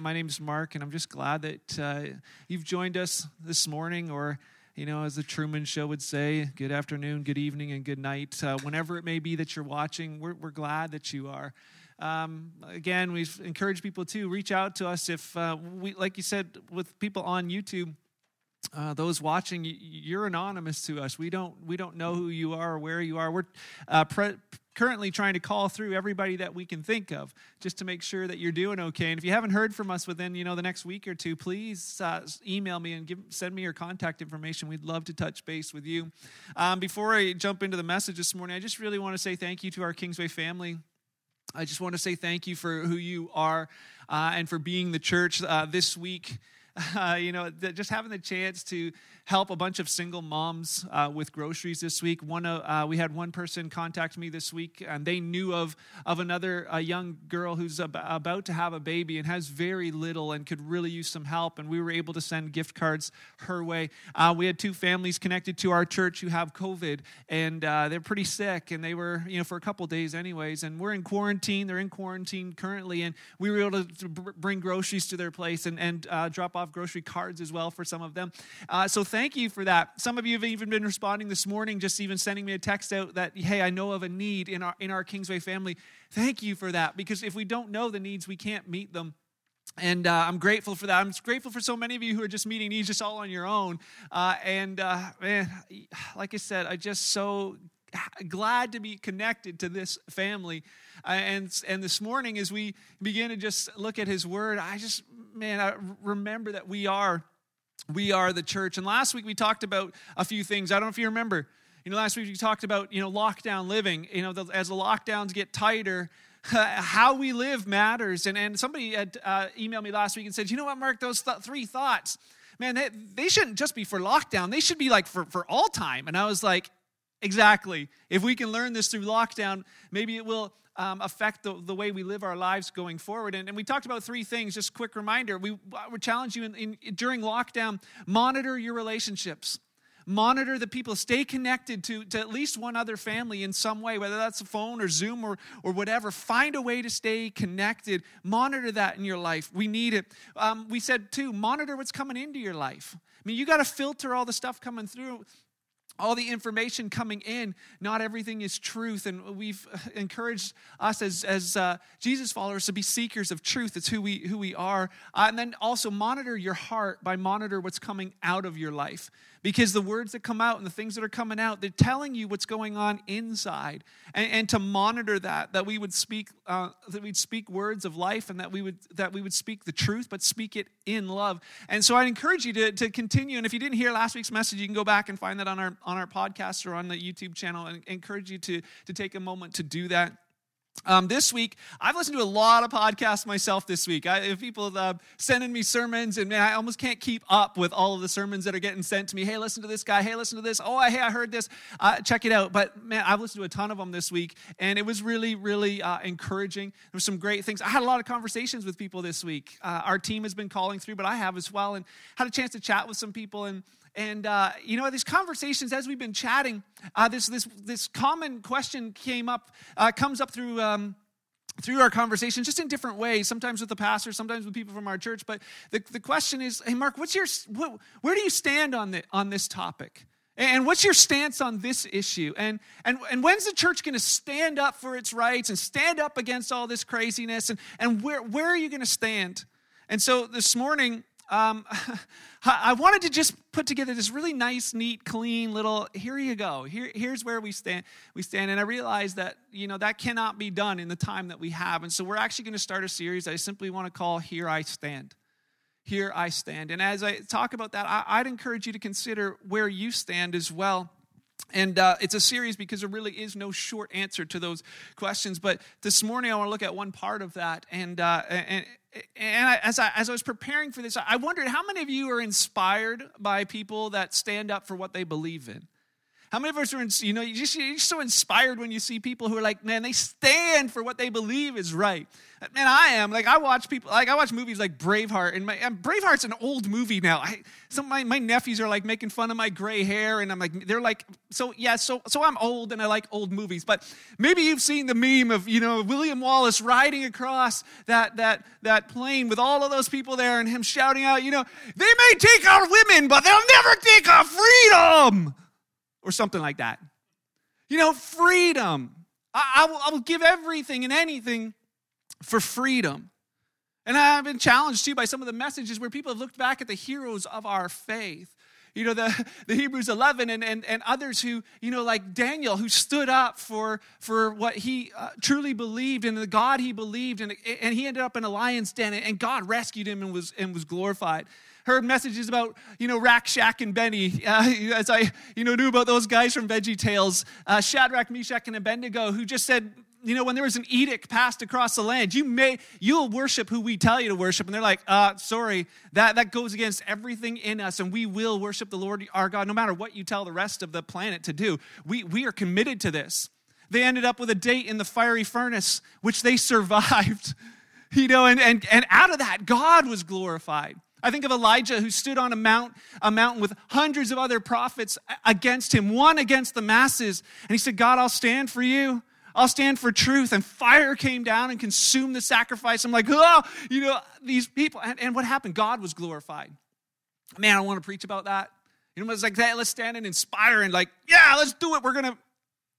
my name is Mark, and I'm just glad that uh, you've joined us this morning, or, you know, as the Truman Show would say, good afternoon, good evening, and good night. Uh, whenever it may be that you're watching, we're, we're glad that you are. Um, again, we've encouraged people to reach out to us if, uh, we, like you said, with people on YouTube. Uh, those watching, you're anonymous to us. We don't we don't know who you are or where you are. We're uh, pre- currently trying to call through everybody that we can think of just to make sure that you're doing okay. And if you haven't heard from us within you know the next week or two, please uh, email me and give, send me your contact information. We'd love to touch base with you. Um, before I jump into the message this morning, I just really want to say thank you to our Kingsway family. I just want to say thank you for who you are uh, and for being the church uh, this week. Uh, you know, just having the chance to help a bunch of single moms uh, with groceries this week. One, uh, we had one person contact me this week, and they knew of of another a young girl who's ab- about to have a baby and has very little and could really use some help. And we were able to send gift cards her way. Uh, we had two families connected to our church who have COVID, and uh, they're pretty sick, and they were you know for a couple days anyways. And we're in quarantine. They're in quarantine currently, and we were able to, bring groceries to their place and and uh, drop off grocery cards as well for some of them. so thank thank you for that. Some of you have even been responding this morning, just even sending me a text out that, hey, I know of a need in our, in our Kingsway family. Thank you for that, because if we don't know the needs, we can't meet them. And uh, I'm grateful for that. I'm grateful for so many of you who are just meeting needs just all on your own. Uh, and uh, man, like I said, I just so glad to be connected to this family. Uh, and and this morning, as we begin to just look at His Word, I just man, I remember that we are we are the church. And last week we talked about a few things. I don't know if you remember. You know, last week we talked about, you know, lockdown living. You know, the, as the lockdowns get tighter, how we live matters. And, and somebody had uh, emailed me last week and said, you know what, Mark, those th- three thoughts, man, they, they shouldn't just be for lockdown. They should be like for, for all time. And I was like, exactly. If we can learn this through lockdown, maybe it will um, affect the, the way we live our lives going forward. And, and we talked about three things, just quick reminder. We would challenge you in, in, during lockdown, monitor your relationships. Monitor the people. Stay connected to, to at least one other family in some way, whether that's a phone or Zoom or, or whatever. Find a way to stay connected. Monitor that in your life. We need it. Um, we said, too, monitor what's coming into your life. I mean, you got to filter all the stuff coming through all the information coming in not everything is truth. And we've encouraged us as, as uh, jesus followers to be seekers of truth. It's who we who we are. Uh, and then also monitor your heart by monitor what's coming out of your life because the words that come out and the things that are coming out they're telling you what's going on inside. And, and to monitor that that we would speak uh, that we'd speak words of life and that we would that we would speak the truth but speak it in love. And so i encourage you to, to continue. And if you didn't hear last week's message you can go back and find that on our on our podcast or on the youtube channel and encourage you to to take a moment to do that um, this week, I've listened to a lot of podcasts myself this week. I, people uh, sending me sermons, and man, I almost can't keep up with all of the sermons that are getting sent to me. Hey, listen to this guy. Hey, listen to this. Oh, hey, I heard this. Uh, check it out. But man, I've listened to a ton of them this week, and it was really, really uh, encouraging. There were some great things. I had a lot of conversations with people this week. Uh, our team has been calling through, but I have as well, and had a chance to chat with some people and and uh, you know, these conversations as we've been chatting, uh, this this this common question came up, uh, comes up through. Um, through our conversation, just in different ways, sometimes with the pastor, sometimes with people from our church. But the, the question is, hey, Mark, what's your, what, where do you stand on, the, on this topic? And what's your stance on this issue? And, and, and when's the church going to stand up for its rights and stand up against all this craziness? And, and where, where are you going to stand? And so this morning, um, I wanted to just put together this really nice, neat, clean little. Here you go. Here, here's where we stand. We stand, and I realized that you know that cannot be done in the time that we have, and so we're actually going to start a series I simply want to call "Here I Stand." Here I stand, and as I talk about that, I, I'd encourage you to consider where you stand as well. And uh, it's a series because there really is no short answer to those questions. But this morning, I want to look at one part of that. And, uh, and, and I, as, I, as I was preparing for this, I wondered how many of you are inspired by people that stand up for what they believe in? How many of us are, in, you know, you're just, you're just so inspired when you see people who are like, man, they stand for what they believe is right. Man, I am. Like, I watch people, like, I watch movies like Braveheart, and, my, and Braveheart's an old movie now. I, some my, my nephews are like making fun of my gray hair, and I'm like, they're like, so yeah, so so I'm old and I like old movies. But maybe you've seen the meme of, you know, William Wallace riding across that that that plain with all of those people there and him shouting out, you know, they may take our women, but they'll never take our freedom. Or something like that. You know, freedom. I, I, will, I will give everything and anything for freedom. And I've been challenged too by some of the messages where people have looked back at the heroes of our faith. You know, the, the Hebrews 11 and, and, and others who, you know, like Daniel, who stood up for, for what he uh, truly believed and the God he believed. And, and he ended up in a lion's den and God rescued him and was, and was glorified heard messages about, you know, Rack, Shack, and Benny. Uh, as I, you know, knew about those guys from Veggie Tales, uh, Shadrach, Meshach, and Abednego, who just said, you know, when there was an edict passed across the land, you may, you'll worship who we tell you to worship. And they're like, uh, sorry, that, that goes against everything in us, and we will worship the Lord our God, no matter what you tell the rest of the planet to do. We, we are committed to this. They ended up with a date in the fiery furnace, which they survived. You know, and, and, and out of that, God was glorified. I think of Elijah who stood on a mount, a mountain with hundreds of other prophets against him, one against the masses. And he said, God, I'll stand for you. I'll stand for truth. And fire came down and consumed the sacrifice. I'm like, oh, you know, these people. And, and what happened? God was glorified. Man, I want to preach about that. You know, it's like, hey, let's stand and inspire and like, yeah, let's do it. We're gonna,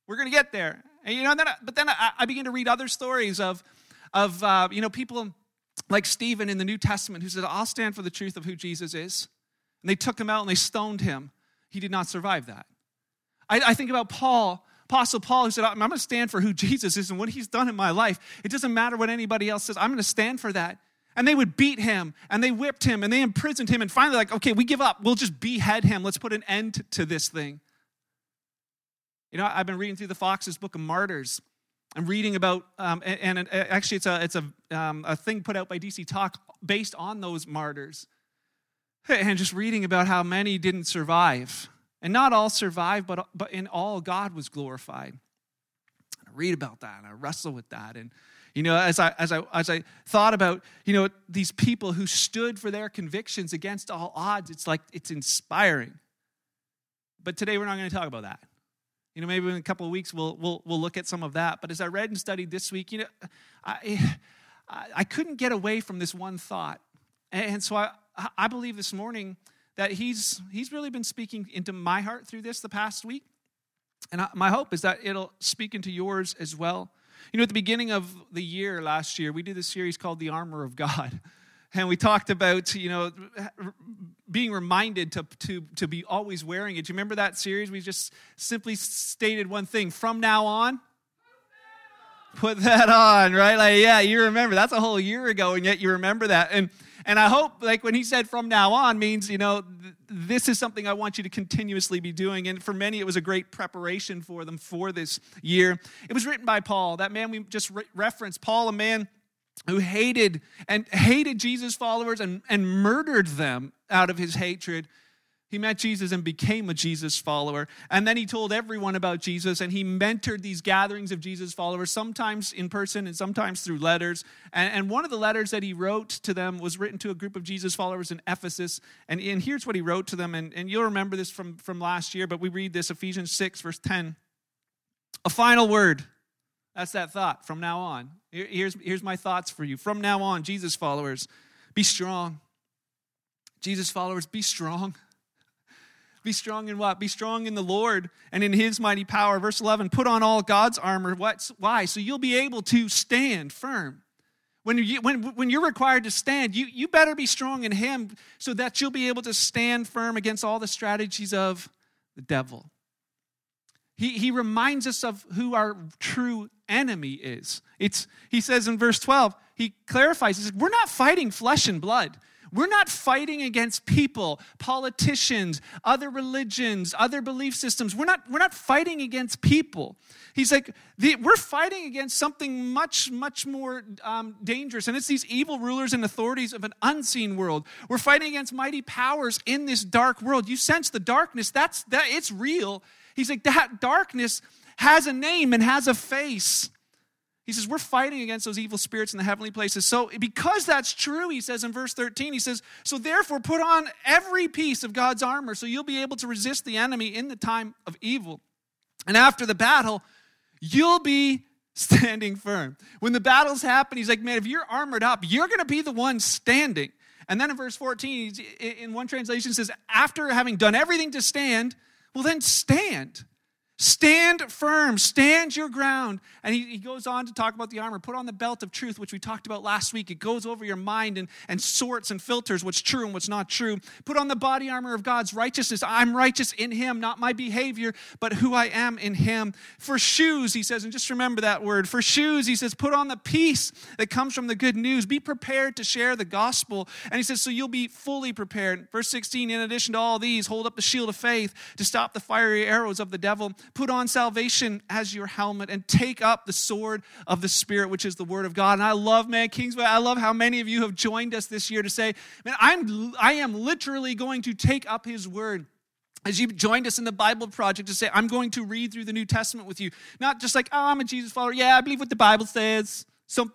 we're gonna get there. And you know, then I, but then I, I begin to read other stories of, of uh, you know, people like Stephen in the New Testament who said, I'll stand for the truth of who Jesus is. And they took him out and they stoned him. He did not survive that. I, I think about Paul Apostle Paul, who said, I'm going to stand for who Jesus is and what he's done in my life. It doesn't matter what anybody else says, I'm going to stand for that. And they would beat him and they whipped him and they imprisoned him. And finally, like, okay, we give up. We'll just behead him. Let's put an end to this thing. You know, I've been reading through the Foxe's Book of Martyrs. I'm reading about, um, and, and, actually, it's a it's a um, a thing put out by DC Talk based on those martyrs, and just reading about how many didn't survive, and not all survived, but, but in all, God was glorified. I read about that and I wrestle with that. And, you know, as I, as I, as I thought about, you know, these people who stood for their convictions against all odds, it's like, it's inspiring. But today we're not going to talk about that. You know, maybe in a couple of weeks we'll, we'll, we'll look at some of that. But as I read and studied this week, you know, I, I couldn't get away from this one thought. And so I, I believe this morning that he's, he's really been speaking into my heart through this the past week. And I, my hope is that it'll speak into yours as well. You know, at the beginning of the year last year, we did a series called The Armor of God. And we talked about, you know, being reminded to, to, to be always wearing it. Do you remember that series? We just simply stated one thing from now on, put that on, right? Like, yeah, you remember. That's a whole year ago, and yet you remember that. And and I hope, like, when he said from now on, means, you know, th- this is something I want you to continuously be doing. And for many, it was a great preparation for them for this year. It was written by Paul, that man we just re- referenced. Paul, a man who hated and hated Jesus' followers and, and murdered them out of his hatred he met Jesus and became a Jesus follower. And then he told everyone about Jesus and he mentored these gatherings of Jesus followers, sometimes in person and sometimes through letters. And, and one of the letters that he wrote to them was written to a group of Jesus followers in Ephesus. And, and here's what he wrote to them. And, and you'll remember this from, from last year, but we read this Ephesians 6, verse 10. A final word. That's that thought from now on. Here's, here's my thoughts for you. From now on, Jesus followers, be strong. Jesus followers, be strong. Be strong in what? Be strong in the Lord and in his mighty power. Verse 11, put on all God's armor. What? Why? So you'll be able to stand firm. When, you, when, when you're required to stand, you, you better be strong in him so that you'll be able to stand firm against all the strategies of the devil. He, he reminds us of who our true enemy is. It's, he says in verse 12, he clarifies, he says, We're not fighting flesh and blood. We're not fighting against people, politicians, other religions, other belief systems. We're not, we're not fighting against people. He's like, the, we're fighting against something much, much more um, dangerous, and it's these evil rulers and authorities of an unseen world. We're fighting against mighty powers in this dark world. You sense the darkness, that's, that, it's real. He's like, that darkness has a name and has a face. He says, We're fighting against those evil spirits in the heavenly places. So, because that's true, he says in verse 13, he says, So therefore, put on every piece of God's armor so you'll be able to resist the enemy in the time of evil. And after the battle, you'll be standing firm. When the battles happen, he's like, Man, if you're armored up, you're going to be the one standing. And then in verse 14, in one translation, says, After having done everything to stand, well, then stand. Stand firm, stand your ground. And he, he, goes on to talk about the armor. Put on the belt of truth, which we talked about last week. It goes over your mind and, and sorts and filters what's true and what's not true. Put on the body armor of God's righteousness. I'm righteous in him, not my behavior, but who I am in him. For shoes, he says, and just remember that word. For shoes, he says, put on the peace that comes from the good news. Be prepared to share the gospel. And he says, so you'll be fully prepared. Verse 16, in addition to all these, hold up the shield of faith to stop the fiery arrows of the devil Put on salvation as your helmet and take up the sword of the Spirit, which is the Word of God. And I love, man, Kingsway, I love how many of you have joined us this year to say, man, I'm, I am literally going to take up His Word as you joined us in the Bible Project to say, I'm going to read through the New Testament with you. Not just like, oh, I'm a Jesus follower. Yeah, I believe what the Bible says. So,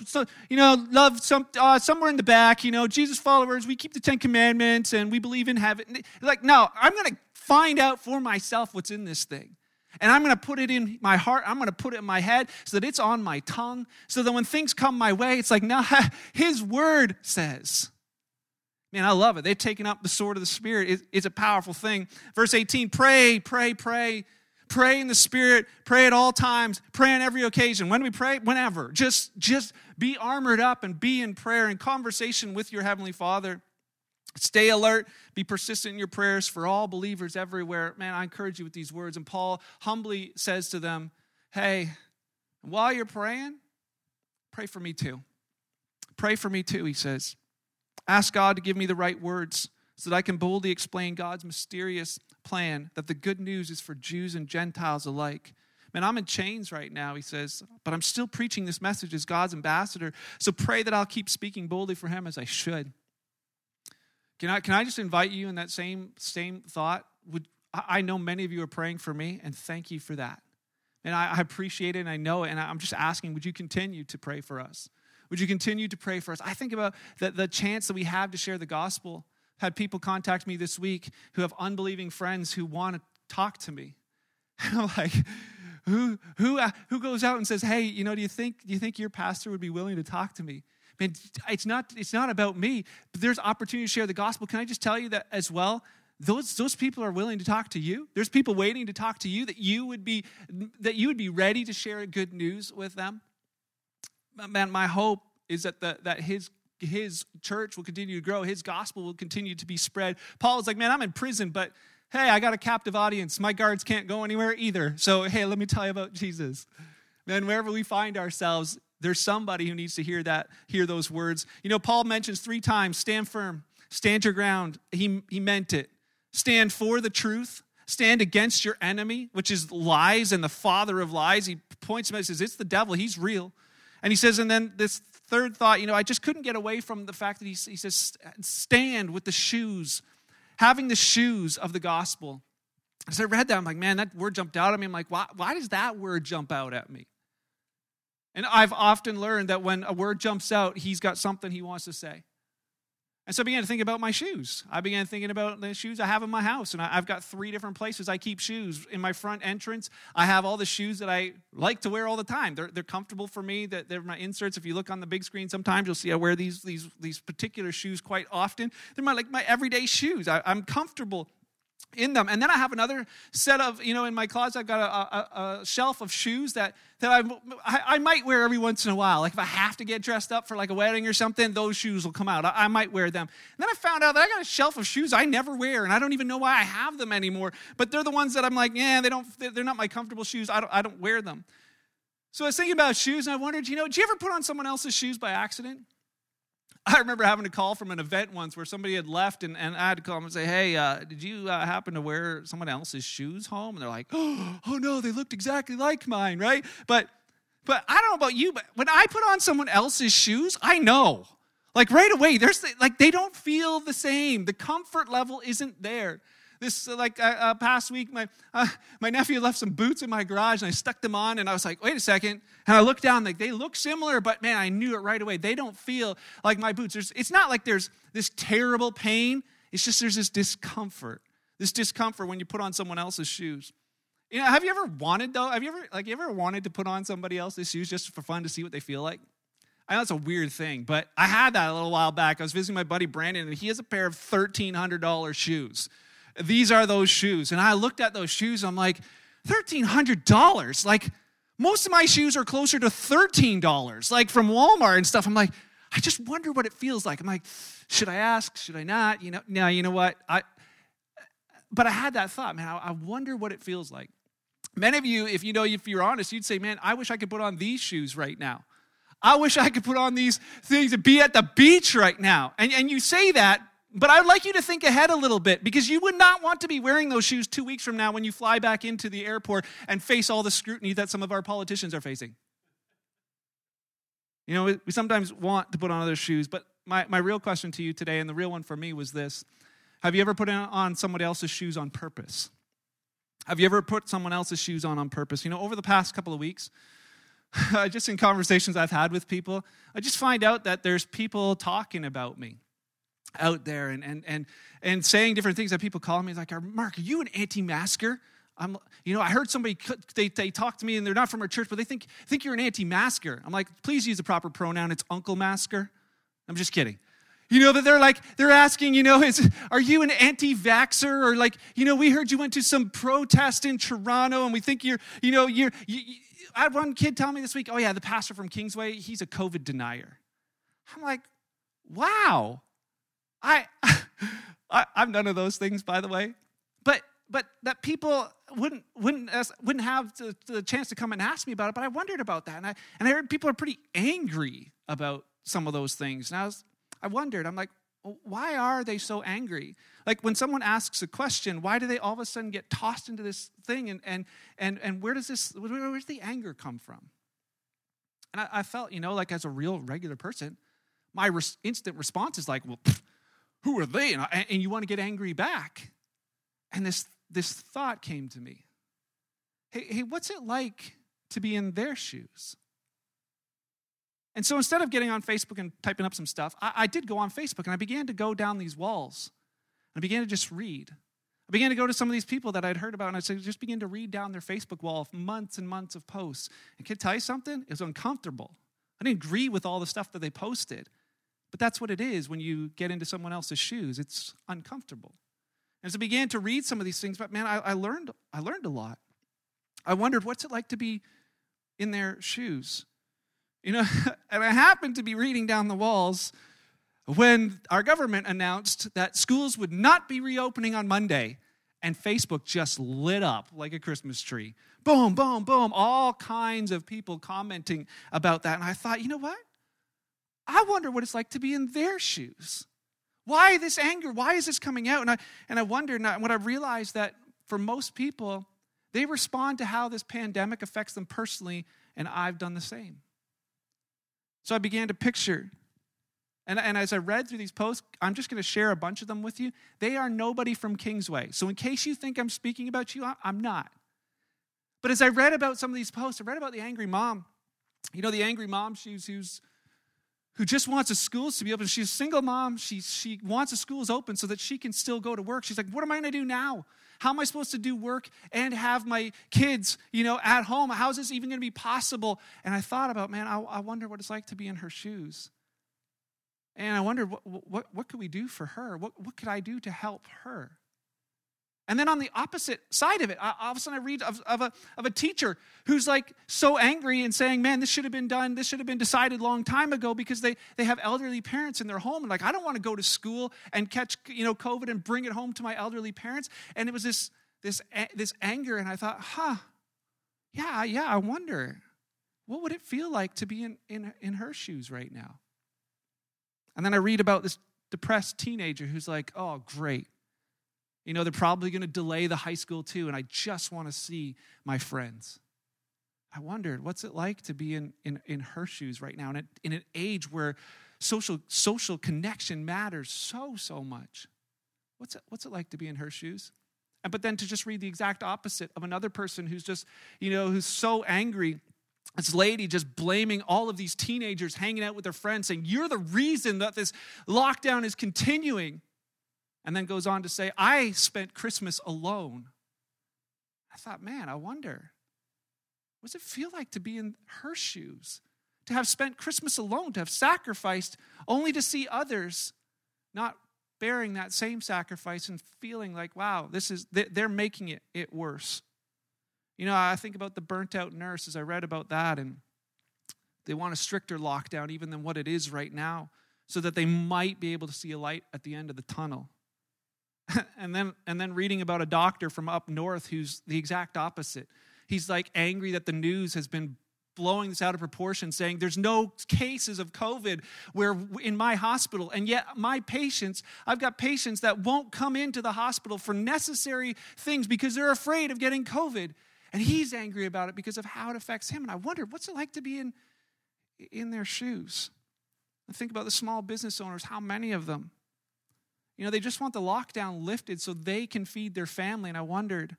you know, love some, uh, somewhere in the back, you know, Jesus followers, we keep the Ten Commandments and we believe in heaven. Like, no, I'm going to find out for myself what's in this thing. And I'm going to put it in my heart. I'm going to put it in my head so that it's on my tongue. So that when things come my way, it's like, no, his word says. Man, I love it. They've taken up the sword of the Spirit. It's a powerful thing. Verse 18 pray, pray, pray. Pray in the Spirit. Pray at all times. Pray on every occasion. When we pray? Whenever. Just, just be armored up and be in prayer and conversation with your Heavenly Father. Stay alert, be persistent in your prayers for all believers everywhere. Man, I encourage you with these words. And Paul humbly says to them, Hey, while you're praying, pray for me too. Pray for me too, he says. Ask God to give me the right words so that I can boldly explain God's mysterious plan that the good news is for Jews and Gentiles alike. Man, I'm in chains right now, he says, but I'm still preaching this message as God's ambassador. So pray that I'll keep speaking boldly for him as I should. Can I, can I just invite you in that same, same thought? Would, I know many of you are praying for me, and thank you for that. And I, I appreciate it, and I know it, and I'm just asking, would you continue to pray for us? Would you continue to pray for us? I think about the, the chance that we have to share the gospel. Had people contact me this week who have unbelieving friends who want to talk to me. I'm like, who, who, who goes out and says, hey, you know, do you think, do you think your pastor would be willing to talk to me? Man, it's not, it's not about me. But there's opportunity to share the gospel. Can I just tell you that as well? Those, those people are willing to talk to you. There's people waiting to talk to you that you would be that you would be ready to share good news with them. Man, my hope is that the, that his his church will continue to grow. His gospel will continue to be spread. Paul is like, man, I'm in prison, but hey, I got a captive audience. My guards can't go anywhere either. So hey, let me tell you about Jesus. Man, wherever we find ourselves, there's somebody who needs to hear that, hear those words. You know, Paul mentions three times stand firm, stand your ground. He, he meant it. Stand for the truth, stand against your enemy, which is lies and the father of lies. He points him and says, It's the devil, he's real. And he says, and then this third thought, you know, I just couldn't get away from the fact that he, he says, stand with the shoes, having the shoes of the gospel. As I read that, I'm like, man, that word jumped out at me. I'm like, why, why does that word jump out at me? And I've often learned that when a word jumps out, he's got something he wants to say. And so I began to think about my shoes. I began thinking about the shoes I have in my house. And I've got three different places I keep shoes. In my front entrance, I have all the shoes that I like to wear all the time. They're, they're comfortable for me. They're my inserts. If you look on the big screen, sometimes you'll see I wear these, these, these particular shoes quite often. They're my, like my everyday shoes. I, I'm comfortable in them. And then I have another set of, you know, in my closet, I've got a, a, a shelf of shoes that, that I, I, might wear every once in a while. Like if I have to get dressed up for like a wedding or something, those shoes will come out. I, I might wear them. And then I found out that I got a shelf of shoes I never wear, and I don't even know why I have them anymore. But they're the ones that I'm like, yeah, they don't, they're not my comfortable shoes. I don't, I don't wear them. So I was thinking about shoes, and I wondered, you know, did you ever put on someone else's shoes by accident? I remember having a call from an event once where somebody had left, and, and I had to call them and say, Hey, uh, did you uh, happen to wear someone else's shoes home? And they're like, Oh, oh no, they looked exactly like mine, right? But, but I don't know about you, but when I put on someone else's shoes, I know. Like right away, there's like they don't feel the same. The comfort level isn't there. This like uh, uh, past week, my uh, my nephew left some boots in my garage, and I stuck them on, and I was like, wait a second, and I looked down, like they look similar, but man, I knew it right away. They don't feel like my boots. There's, it's not like there's this terrible pain. It's just there's this discomfort, this discomfort when you put on someone else's shoes. You know, have you ever wanted though? Have you ever like you ever wanted to put on somebody else's shoes just for fun to see what they feel like? I know it's a weird thing, but I had that a little while back. I was visiting my buddy Brandon, and he has a pair of $1,300 shoes. These are those shoes. And I looked at those shoes, I'm like, $1,300? Like, most of my shoes are closer to $13, like from Walmart and stuff. I'm like, I just wonder what it feels like. I'm like, should I ask? Should I not? You know, now you know what? I but I had that thought, man, I wonder what it feels like. Many of you, if you know, if you're honest, you'd say, man, I wish I could put on these shoes right now. I wish I could put on these things and be at the beach right now. And, and you say that, but I'd like you to think ahead a little bit because you would not want to be wearing those shoes two weeks from now when you fly back into the airport and face all the scrutiny that some of our politicians are facing. You know, we sometimes want to put on other shoes, but my, my real question to you today, and the real one for me, was this Have you ever put on somebody else's shoes on purpose? Have you ever put someone else's shoes on on purpose? You know, over the past couple of weeks, just in conversations I've had with people, I just find out that there's people talking about me out there and, and, and, and saying different things that people call me like, Mark, are you an anti-masker? I'm, you know, I heard somebody, they, they talk to me and they're not from our church, but they think, think you're an anti-masker. I'm like, please use the proper pronoun. It's Uncle Masker. I'm just kidding. You know, that they're like, they're asking, you know, is, are you an anti vaxer Or like, you know, we heard you went to some protest in Toronto and we think you're, you know, you're, you, I had one kid tell me this week, oh, yeah, the pastor from Kingsway, he's a COVID denier. I'm like, wow. I, I am none of those things, by the way. But but that people wouldn't wouldn't wouldn't have the, the chance to come and ask me about it. But I wondered about that, and I and I heard people are pretty angry about some of those things. And I was I wondered. I'm like, why are they so angry? Like when someone asks a question, why do they all of a sudden get tossed into this thing? And and and and where does this where, where's the anger come from? And I, I, felt, you know, like as a real regular person, my instant response is like, well, pff, who are they? And, I, and you want to get angry back. And this this thought came to me. Hey, hey, what's it like to be in their shoes? And so instead of getting on Facebook and typing up some stuff, I, I did go on Facebook and I began to go down these walls. And I began to just read. I began to go to some of these people that I'd heard about, and I said, just begin to read down their Facebook wall of months and months of posts. And can I tell you something? It was uncomfortable. I didn't agree with all the stuff that they posted, but that's what it is when you get into someone else's shoes. It's uncomfortable. And as I began to read some of these things, but man, I, I learned I learned a lot. I wondered what's it like to be in their shoes. You know, and I happened to be reading down the walls when our government announced that schools would not be reopening on Monday, and Facebook just lit up like a Christmas tree. Boom, boom, boom. All kinds of people commenting about that. And I thought, you know what? I wonder what it's like to be in their shoes. Why this anger? Why is this coming out? And I, and I wondered, and when I realized that for most people, they respond to how this pandemic affects them personally, and I've done the same. So I began to picture. And, and as I read through these posts, I'm just going to share a bunch of them with you. They are nobody from Kingsway. So in case you think I'm speaking about you, I'm not. But as I read about some of these posts, I read about the angry mom. You know, the angry mom, she's who's who just wants the schools to be open. She's a single mom. She, she wants the schools open so that she can still go to work. She's like, what am I going to do now? How am I supposed to do work and have my kids, you know, at home? How is this even going to be possible? And I thought about, man, I, I wonder what it's like to be in her shoes. And I wondered, what, what, what could we do for her? What, what could I do to help her? And then on the opposite side of it, all of a sudden I read of, of, a, of a teacher who's like so angry and saying, man, this should have been done, this should have been decided a long time ago because they, they have elderly parents in their home. And like, I don't want to go to school and catch, you know, COVID and bring it home to my elderly parents. And it was this, this, this anger. And I thought, huh, yeah, yeah, I wonder, what would it feel like to be in, in, in her shoes right now? And then I read about this depressed teenager who's like, oh, great. You know, they're probably going to delay the high school too, and I just want to see my friends. I wondered, what's it like to be in, in, in her shoes right now, in, in an age where social, social connection matters so, so much? What's it, what's it like to be in her shoes? And, but then to just read the exact opposite of another person who's just, you know, who's so angry this lady just blaming all of these teenagers hanging out with their friends, saying, You're the reason that this lockdown is continuing. And then goes on to say, I spent Christmas alone. I thought, man, I wonder, what does it feel like to be in her shoes? To have spent Christmas alone, to have sacrificed only to see others not bearing that same sacrifice and feeling like, wow, this is, they're making it, it worse. You know, I think about the burnt out nurse as I read about that, and they want a stricter lockdown even than what it is right now so that they might be able to see a light at the end of the tunnel. and then and then reading about a doctor from up north who's the exact opposite. He's like angry that the news has been blowing this out of proportion saying there's no cases of covid where in my hospital and yet my patients i've got patients that won't come into the hospital for necessary things because they're afraid of getting covid and he's angry about it because of how it affects him. And I wondered, what's it like to be in, in their shoes? Think about the small business owners, how many of them? You know, they just want the lockdown lifted so they can feed their family. And I wondered,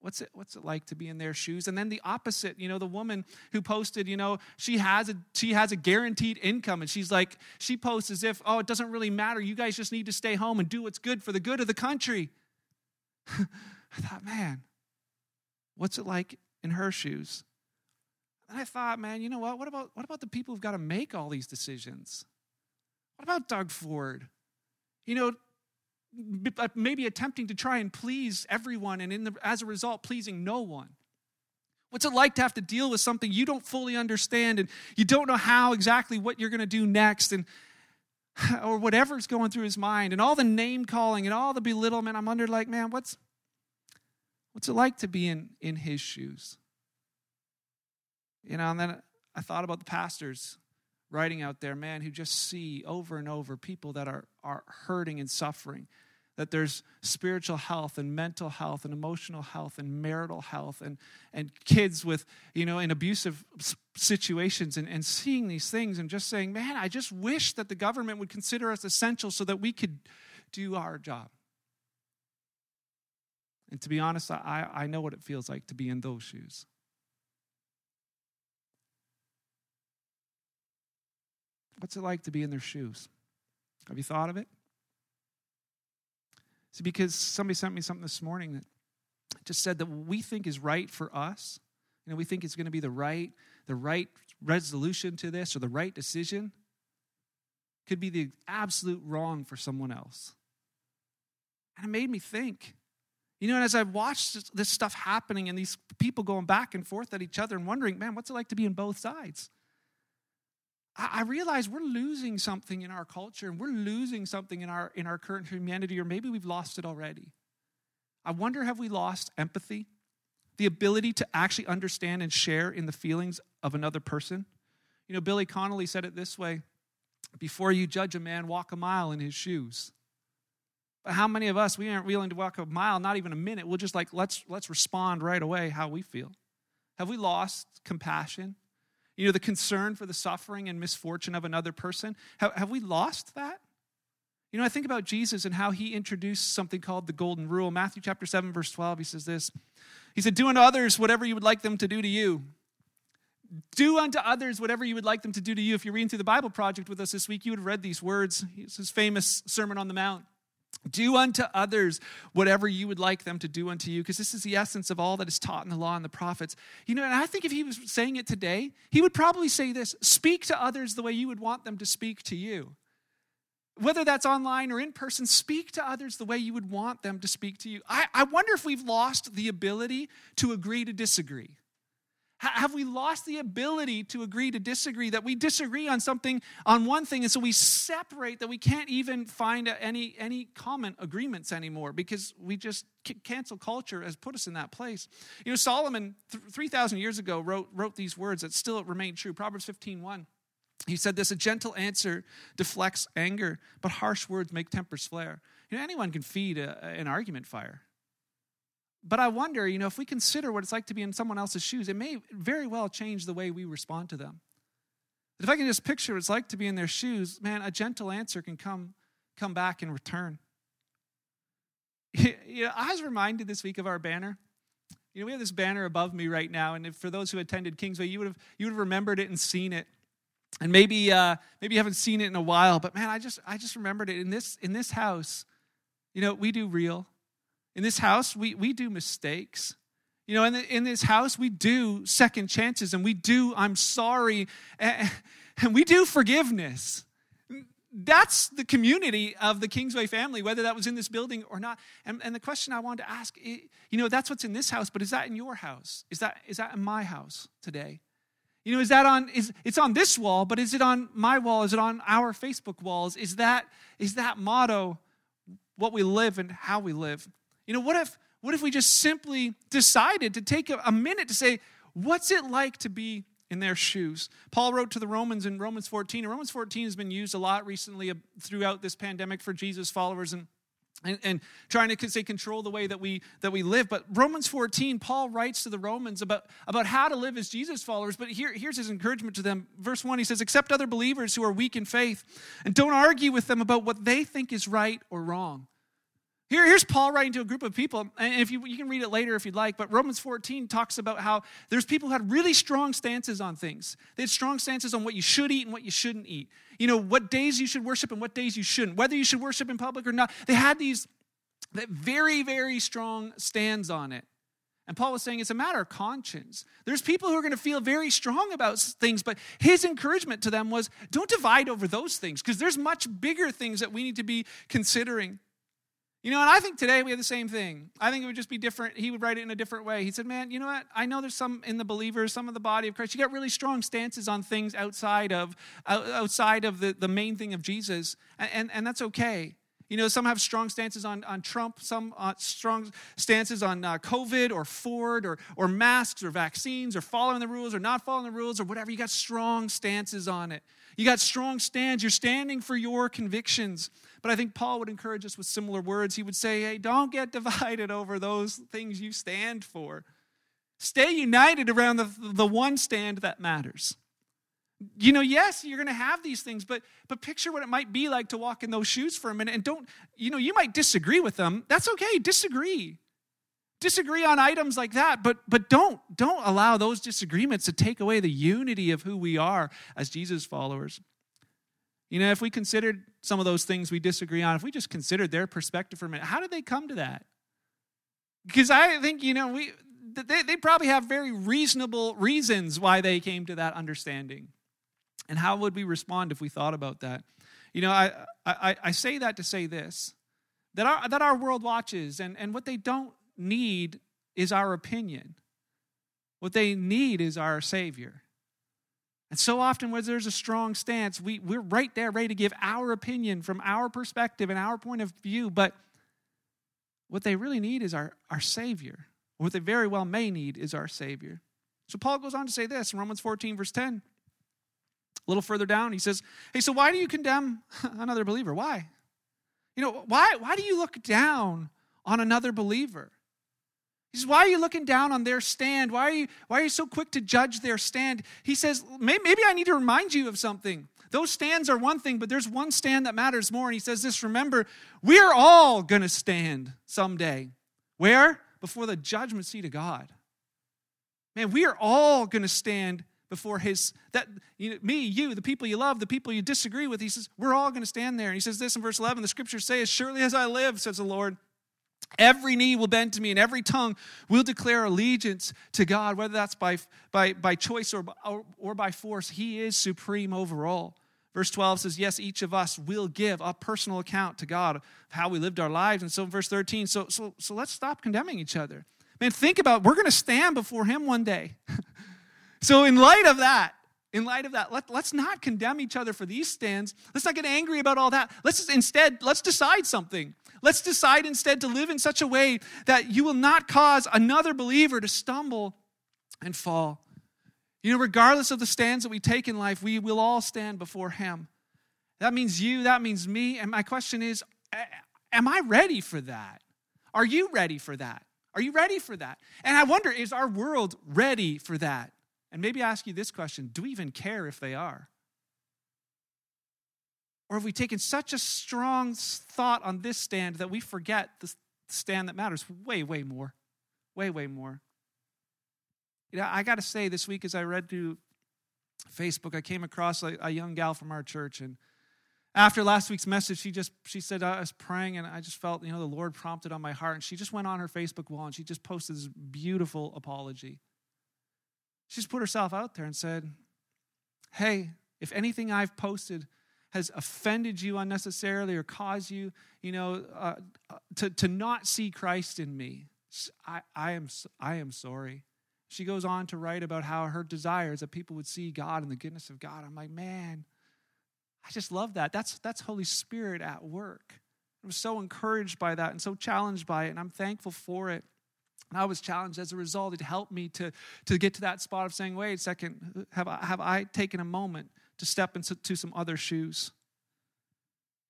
what's it what's it like to be in their shoes and then the opposite you know the woman who posted you know she has a she has a guaranteed income and she's like she posts as if oh it doesn't really matter you guys just need to stay home and do what's good for the good of the country i thought man What's it like in her shoes? And I thought, man, you know what? What about, what about the people who've got to make all these decisions? What about Doug Ford? You know, uh, maybe attempting to try and please everyone and in the, as a result, pleasing no one. What's it like to have to deal with something you don't fully understand and you don't know how exactly what you're going to do next and or whatever's going through his mind and all the name calling and all the belittlement. I'm under like, man, what's What's it like to be in, in his shoes? You know, and then I thought about the pastors writing out there, man, who just see over and over people that are, are hurting and suffering. That there's spiritual health and mental health and emotional health and marital health and, and kids with, you know, in abusive situations and, and seeing these things and just saying, man, I just wish that the government would consider us essential so that we could do our job. And to be honest, I, I know what it feels like to be in those shoes. What's it like to be in their shoes? Have you thought of it? See, because somebody sent me something this morning that just said that what we think is right for us, you know, we think it's going to be the right, the right resolution to this or the right decision, could be the absolute wrong for someone else. And it made me think you know, and as I've watched this stuff happening and these people going back and forth at each other and wondering, man, what's it like to be in both sides? I realize we're losing something in our culture and we're losing something in our in our current humanity, or maybe we've lost it already. I wonder have we lost empathy, the ability to actually understand and share in the feelings of another person? You know, Billy Connolly said it this way before you judge a man, walk a mile in his shoes. But how many of us we aren't willing to walk a mile, not even a minute? We'll just like let's let's respond right away how we feel. Have we lost compassion? You know, the concern for the suffering and misfortune of another person. Have, have we lost that? You know, I think about Jesus and how he introduced something called the golden rule. Matthew chapter 7, verse 12, he says this. He said, Do unto others whatever you would like them to do to you. Do unto others whatever you would like them to do to you. If you're reading through the Bible Project with us this week, you would have read these words. It's his famous Sermon on the Mount. Do unto others whatever you would like them to do unto you, because this is the essence of all that is taught in the law and the prophets. You know, and I think if he was saying it today, he would probably say this speak to others the way you would want them to speak to you. Whether that's online or in person, speak to others the way you would want them to speak to you. I, I wonder if we've lost the ability to agree to disagree. Have we lost the ability to agree to disagree? That we disagree on something, on one thing, and so we separate that we can't even find any, any common agreements anymore because we just cancel culture has put us in that place. You know, Solomon, 3,000 years ago, wrote, wrote these words that still remain true. Proverbs 15 1. He said this a gentle answer deflects anger, but harsh words make tempers flare. You know, anyone can feed a, an argument fire. But I wonder, you know, if we consider what it's like to be in someone else's shoes, it may very well change the way we respond to them. If I can just picture what it's like to be in their shoes, man, a gentle answer can come, come back in return. you know, I was reminded this week of our banner. You know, we have this banner above me right now, and if, for those who attended Kingsway, you would have you would have remembered it and seen it. And maybe uh, maybe you haven't seen it in a while, but man, I just I just remembered it in this in this house. You know, we do real. In this house, we we do mistakes. You know, in, the, in this house, we do second chances, and we do I'm sorry, and, and we do forgiveness that's the community of the Kingsway family, whether that was in this building or not. And, and the question I wanted to ask, you know, that's what's in this house, but is that in your house? Is that, is that in my house today? You know, is that on, is, it's on this wall, but is it on my wall? Is it on our Facebook walls? Is that, is that motto what we live and how we live? You know, what if, what if we just simply decided to take a, a minute to say, what's it like to be in their shoes. Paul wrote to the Romans in Romans 14. And Romans 14 has been used a lot recently uh, throughout this pandemic for Jesus followers and, and, and trying to say control the way that we that we live. But Romans 14, Paul writes to the Romans about, about how to live as Jesus followers. But here, here's his encouragement to them. Verse 1, he says, Accept other believers who are weak in faith, and don't argue with them about what they think is right or wrong. Here, here's Paul writing to a group of people, and if you, you can read it later if you'd like, but Romans 14 talks about how there's people who had really strong stances on things. They had strong stances on what you should eat and what you shouldn't eat. You know, what days you should worship and what days you shouldn't, whether you should worship in public or not. They had these that very, very strong stands on it. And Paul was saying it's a matter of conscience. There's people who are going to feel very strong about things, but his encouragement to them was don't divide over those things because there's much bigger things that we need to be considering. You know, and I think today we have the same thing. I think it would just be different. He would write it in a different way. He said, Man, you know what? I know there's some in the believers, some of the body of Christ. You got really strong stances on things outside of outside of the, the main thing of Jesus, and, and, and that's okay. You know, some have strong stances on, on Trump, some uh, strong stances on uh, COVID or Ford or, or masks or vaccines or following the rules or not following the rules or whatever. You got strong stances on it. You got strong stands. You're standing for your convictions. But I think Paul would encourage us with similar words. He would say, hey, don't get divided over those things you stand for. Stay united around the, the one stand that matters. You know, yes, you're going to have these things, but but picture what it might be like to walk in those shoes for a minute and don't, you know, you might disagree with them. That's okay, disagree. Disagree on items like that, but but don't don't allow those disagreements to take away the unity of who we are as Jesus followers. You know, if we considered some of those things we disagree on, if we just considered their perspective for a minute, how did they come to that? Because I think, you know, we, they, they probably have very reasonable reasons why they came to that understanding. And how would we respond if we thought about that? You know, I, I, I say that to say this that our, that our world watches, and, and what they don't need is our opinion. What they need is our Savior. And so often, when there's a strong stance, we, we're right there ready to give our opinion from our perspective and our point of view. But what they really need is our, our Savior. What they very well may need is our Savior. So Paul goes on to say this in Romans 14, verse 10. A little further down, he says, Hey, so why do you condemn another believer? Why? You know, why, why do you look down on another believer? He says, Why are you looking down on their stand? Why are you, why are you so quick to judge their stand? He says, Maybe I need to remind you of something. Those stands are one thing, but there's one stand that matters more. And he says this remember, we're all going to stand someday. Where? Before the judgment seat of God. Man, we are all going to stand before his that you know, me you the people you love the people you disagree with he says we're all going to stand there and he says this in verse 11 the scriptures say as surely as i live says the lord Every knee will bend to me, and every tongue will declare allegiance to God, whether that's by, by, by choice or, or, or by force. He is supreme over all. Verse 12 says, Yes, each of us will give a personal account to God of how we lived our lives. And so, verse 13, so, so, so let's stop condemning each other. Man, think about we're going to stand before Him one day. so, in light of that, in light of that, let, let's not condemn each other for these stands. Let's not get angry about all that. Let's just, instead, let's decide something. Let's decide instead to live in such a way that you will not cause another believer to stumble and fall. You know, regardless of the stands that we take in life, we will all stand before Him. That means you, that means me. And my question is Am I ready for that? Are you ready for that? Are you ready for that? And I wonder, is our world ready for that? And maybe I ask you this question Do we even care if they are? Or have we taken such a strong thought on this stand that we forget the stand that matters way, way more. Way, way more. You know, I got to say, this week as I read through Facebook, I came across a, a, young gal from our church, and after last week's message, she just she said I was praying, and I just felt you know the Lord prompted on my heart, and she just went on her Facebook wall and she just posted this beautiful apology. She just put herself out there and said, "Hey, if anything I've posted." Has offended you unnecessarily or caused you, you know, uh, to, to not see Christ in me, I, I, am, I am sorry. She goes on to write about how her desire is that people would see God and the goodness of God. I'm like, man, I just love that. That's, that's Holy Spirit at work. I was so encouraged by that and so challenged by it, and I'm thankful for it. And I was challenged as a result. It helped me to, to get to that spot of saying, wait a second, have I, have I taken a moment to step into some other shoes?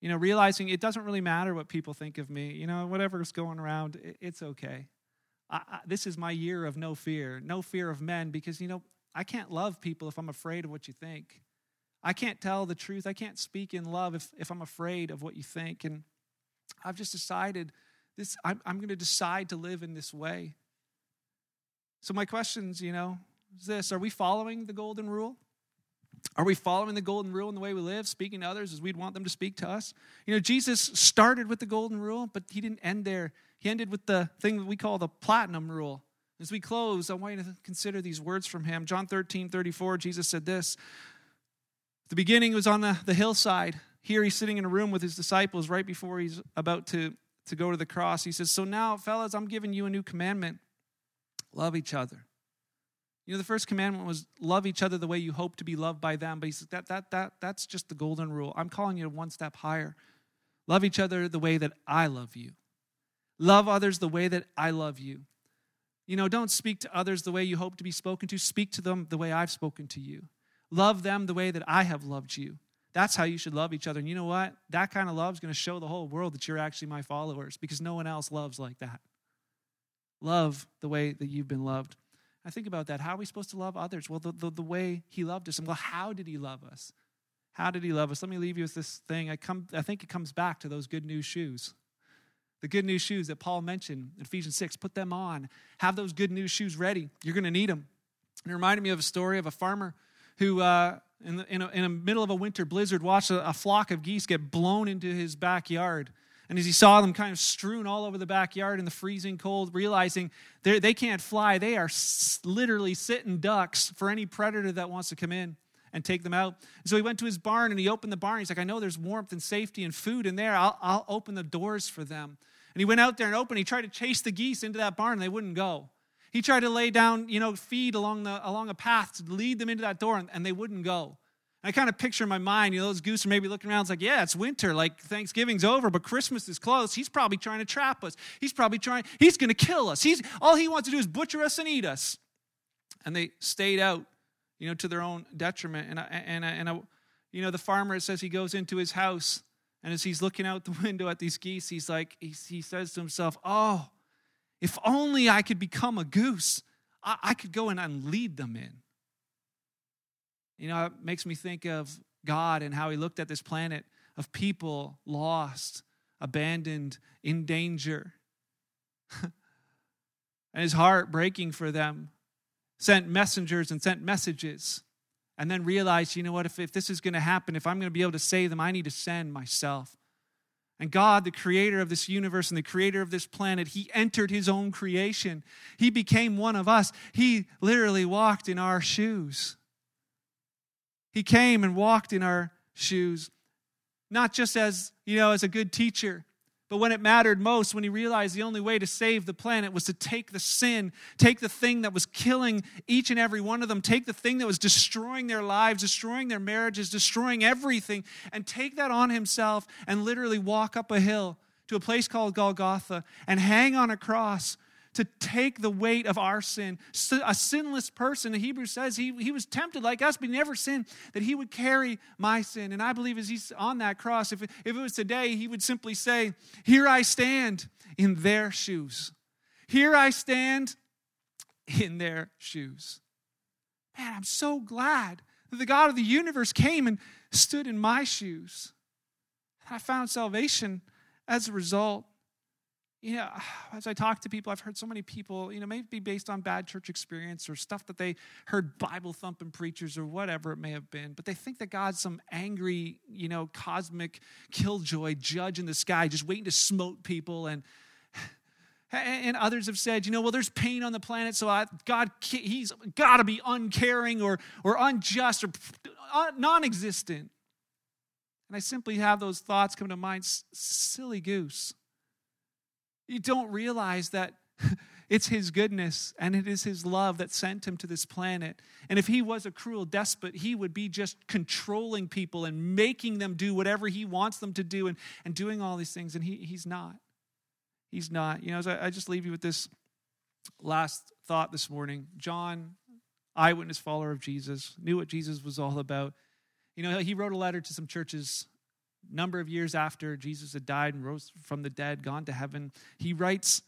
You know, realizing it doesn't really matter what people think of me. You know, whatever's going around, it's okay. I, I, this is my year of no fear, no fear of men, because, you know, I can't love people if I'm afraid of what you think. I can't tell the truth. I can't speak in love if, if I'm afraid of what you think. And I've just decided this, I'm, I'm going to decide to live in this way. So, my questions, you know, is this Are we following the golden rule? Are we following the golden rule in the way we live, speaking to others as we'd want them to speak to us? You know, Jesus started with the golden rule, but he didn't end there. He ended with the thing that we call the platinum rule. As we close, I want you to consider these words from him. John 13, 34, Jesus said this. The beginning was on the, the hillside. Here he's sitting in a room with his disciples right before he's about to, to go to the cross. He says, So now, fellas, I'm giving you a new commandment love each other. You know, the first commandment was love each other the way you hope to be loved by them. But he says that, that, that, that's just the golden rule. I'm calling you one step higher. Love each other the way that I love you. Love others the way that I love you. You know, don't speak to others the way you hope to be spoken to. Speak to them the way I've spoken to you. Love them the way that I have loved you. That's how you should love each other. And you know what? That kind of love is going to show the whole world that you're actually my followers because no one else loves like that. Love the way that you've been loved. I think about that. How are we supposed to love others? Well, the, the, the way he loved us. And well, how did he love us? How did he love us? Let me leave you with this thing. I, come, I think it comes back to those good news shoes. The good news shoes that Paul mentioned in Ephesians 6. Put them on. Have those good news shoes ready. You're going to need them. It reminded me of a story of a farmer who, uh, in, the, in, a, in the middle of a winter blizzard, watched a, a flock of geese get blown into his backyard. And as he saw them kind of strewn all over the backyard in the freezing cold, realizing they can't fly, they are literally sitting ducks for any predator that wants to come in and take them out. So he went to his barn and he opened the barn. He's like, I know there's warmth and safety and food in there. I'll, I'll open the doors for them. And he went out there and opened. He tried to chase the geese into that barn and they wouldn't go. He tried to lay down, you know, feed along, the, along a path to lead them into that door and, and they wouldn't go. I kind of picture in my mind, you know, those goose are maybe looking around. It's like, yeah, it's winter. Like Thanksgiving's over, but Christmas is close. He's probably trying to trap us. He's probably trying. He's going to kill us. He's all he wants to do is butcher us and eat us. And they stayed out, you know, to their own detriment. And I, and I, and I, you know, the farmer says he goes into his house, and as he's looking out the window at these geese, he's like, he, he says to himself, "Oh, if only I could become a goose, I, I could go in and lead them in." You know, it makes me think of God and how He looked at this planet of people lost, abandoned, in danger. and His heart breaking for them, sent messengers and sent messages. And then realized, you know what, if, if this is going to happen, if I'm going to be able to save them, I need to send myself. And God, the creator of this universe and the creator of this planet, He entered His own creation. He became one of us. He literally walked in our shoes. He came and walked in our shoes, not just as, you know, as a good teacher, but when it mattered most, when he realized the only way to save the planet was to take the sin, take the thing that was killing each and every one of them, take the thing that was destroying their lives, destroying their marriages, destroying everything, and take that on himself and literally walk up a hill to a place called Golgotha and hang on a cross to take the weight of our sin. A sinless person, the Hebrew says he, he was tempted like us, but he never sinned, that he would carry my sin. And I believe as he's on that cross, if, if it was today, he would simply say, Here I stand in their shoes. Here I stand in their shoes. Man, I'm so glad that the God of the universe came and stood in my shoes. I found salvation as a result. You know, as I talk to people, I've heard so many people, you know, maybe based on bad church experience or stuff that they heard Bible thumping preachers or whatever it may have been, but they think that God's some angry, you know, cosmic killjoy judge in the sky just waiting to smote people. And, and others have said, you know, well, there's pain on the planet, so I, God, he's got to be uncaring or, or unjust or uh, non existent. And I simply have those thoughts come to mind silly goose. You don't realize that it's His goodness and it is His love that sent Him to this planet. And if He was a cruel despot, He would be just controlling people and making them do whatever He wants them to do and, and doing all these things. And he, He's not. He's not. You know, I, I just leave you with this last thought this morning. John, eyewitness follower of Jesus, knew what Jesus was all about. You know, he wrote a letter to some churches number of years after Jesus had died and rose from the dead, gone to heaven, he writes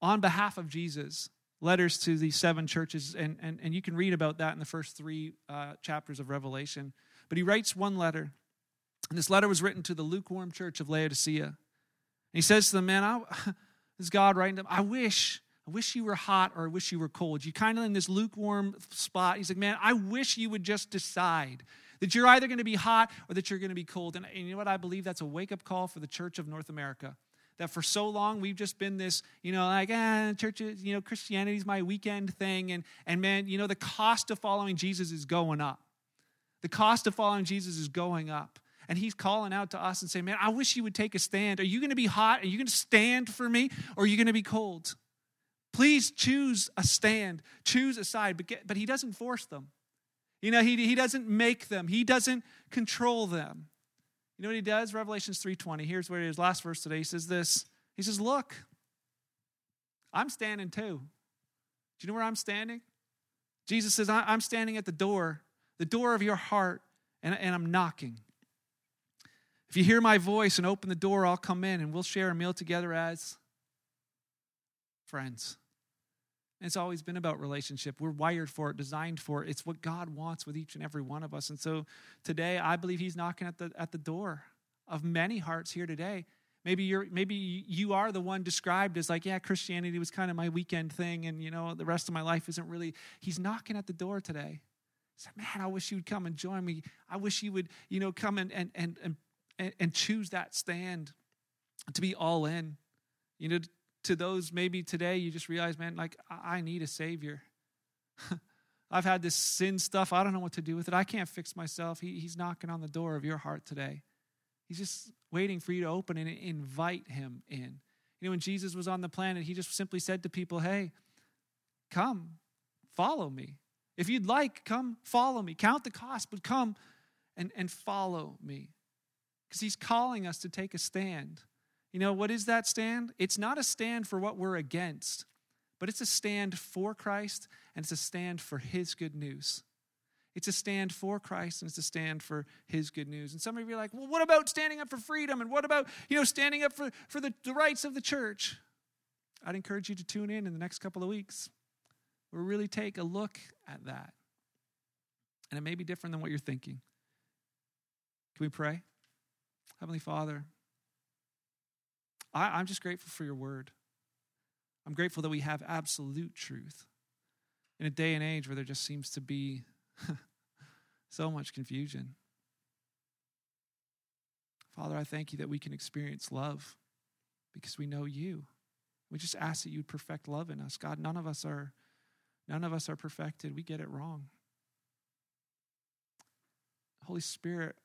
on behalf of Jesus letters to these seven churches, and, and, and you can read about that in the first three uh, chapters of Revelation. But he writes one letter, and this letter was written to the lukewarm church of Laodicea. And he says to them, Man, I, this is God writing to them, I wish. I wish you were hot or I wish you were cold. You're kind of in this lukewarm spot. He's like, man, I wish you would just decide that you're either going to be hot or that you're going to be cold. And, and you know what? I believe that's a wake up call for the church of North America that for so long we've just been this, you know, like, ah, churches, you know, Christianity's my weekend thing. And, and man, you know, the cost of following Jesus is going up. The cost of following Jesus is going up. And he's calling out to us and saying, man, I wish you would take a stand. Are you going to be hot? Are you going to stand for me? Or are you going to be cold? Please choose a stand, choose a side. But, get, but he doesn't force them. You know, he, he doesn't make them, he doesn't control them. You know what he does? Revelations 3:20. Here's where his last verse today. He says this. He says, Look, I'm standing too. Do you know where I'm standing? Jesus says, I'm standing at the door, the door of your heart, and, and I'm knocking. If you hear my voice and open the door, I'll come in and we'll share a meal together as friends. It's always been about relationship. We're wired for it, designed for it. It's what God wants with each and every one of us. And so today, I believe He's knocking at the, at the door of many hearts here today. Maybe you're maybe you are the one described as like, yeah, Christianity was kind of my weekend thing, and you know, the rest of my life isn't really. He's knocking at the door today. He said, Man, I wish you would come and join me. I wish you would, you know, come and and and and, and choose that stand to be all in. You know, to those maybe today you just realize, man, like I need a savior. I've had this sin stuff. I don't know what to do with it. I can't fix myself. He, he's knocking on the door of your heart today. He's just waiting for you to open and invite him in. You know, when Jesus was on the planet, he just simply said to people, Hey, come, follow me. If you'd like, come follow me. Count the cost, but come and, and follow me. Because he's calling us to take a stand. You know, what is that stand? It's not a stand for what we're against, but it's a stand for Christ and it's a stand for his good news. It's a stand for Christ and it's a stand for his good news. And some of you are like, well, what about standing up for freedom? And what about, you know, standing up for, for the, the rights of the church? I'd encourage you to tune in in the next couple of weeks. We'll really take a look at that. And it may be different than what you're thinking. Can we pray? Heavenly Father, I, I'm just grateful for your word. I'm grateful that we have absolute truth in a day and age where there just seems to be so much confusion. Father, I thank you that we can experience love because we know you. We just ask that you'd perfect love in us. God, none of us are none of us are perfected. We get it wrong. Holy Spirit,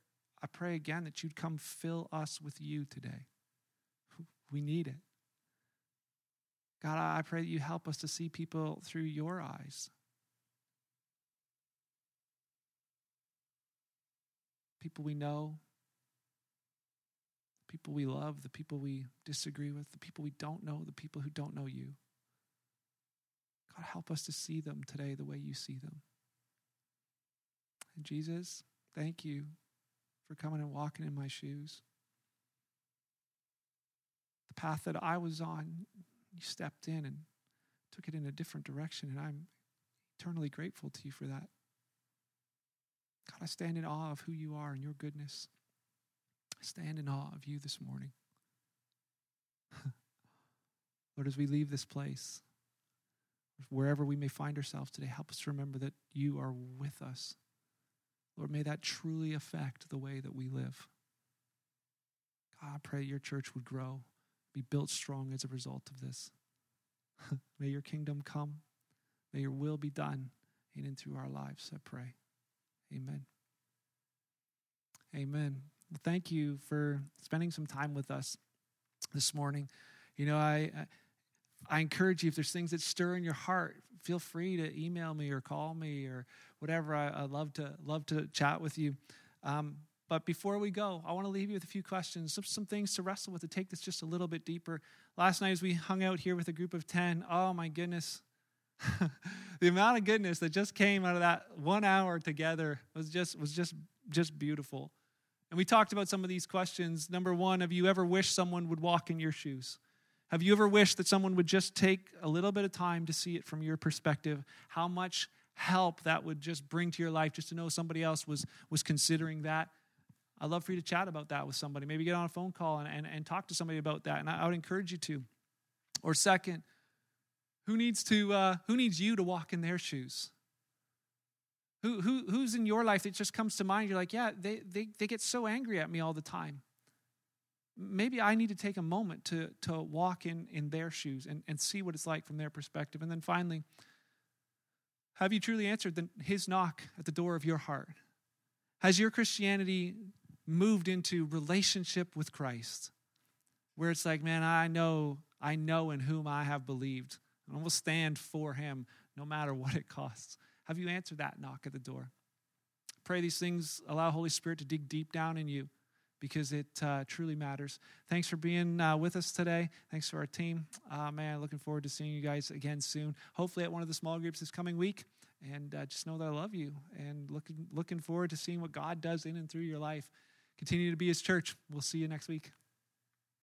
I pray again that you'd come fill us with you today. We need it. God, I pray that you help us to see people through your eyes. People we know, people we love, the people we disagree with, the people we don't know, the people who don't know you. God, help us to see them today the way you see them. And Jesus, thank you for coming and walking in my shoes path that I was on, you stepped in and took it in a different direction, and I'm eternally grateful to you for that. God, I stand in awe of who you are and your goodness. I stand in awe of you this morning. Lord, as we leave this place, wherever we may find ourselves today, help us to remember that you are with us. Lord, may that truly affect the way that we live. God, I pray your church would grow, be built strong as a result of this. may your kingdom come. May your will be done in and through our lives, I pray. Amen. Amen. Well, thank you for spending some time with us this morning. You know, I I encourage you if there's things that stir in your heart, feel free to email me or call me or whatever. I, I love to love to chat with you. Um, but before we go, I want to leave you with a few questions, some, some things to wrestle with to take this just a little bit deeper. Last night, as we hung out here with a group of 10, oh my goodness, the amount of goodness that just came out of that one hour together was just was just just beautiful. And we talked about some of these questions. Number one, have you ever wished someone would walk in your shoes? Have you ever wished that someone would just take a little bit of time to see it from your perspective? How much help that would just bring to your life just to know somebody else was, was considering that? I'd love for you to chat about that with somebody. Maybe get on a phone call and, and, and talk to somebody about that. And I, I would encourage you to. Or second, who needs to uh, who needs you to walk in their shoes? Who, who, who's in your life that just comes to mind? You're like, yeah, they, they, they get so angry at me all the time. Maybe I need to take a moment to, to walk in, in their shoes and, and see what it's like from their perspective. And then finally, have you truly answered the, his knock at the door of your heart? Has your Christianity moved into relationship with Christ? Where it's like, man, I know, I know in whom I have believed. And I will stand for him no matter what it costs. Have you answered that knock at the door? Pray these things, allow Holy Spirit to dig deep down in you because it uh, truly matters. Thanks for being uh, with us today. Thanks to our team. Uh, man, looking forward to seeing you guys again soon. Hopefully at one of the small groups this coming week. And uh, just know that I love you and looking, looking forward to seeing what God does in and through your life. Continue to be His church. We'll see you next week.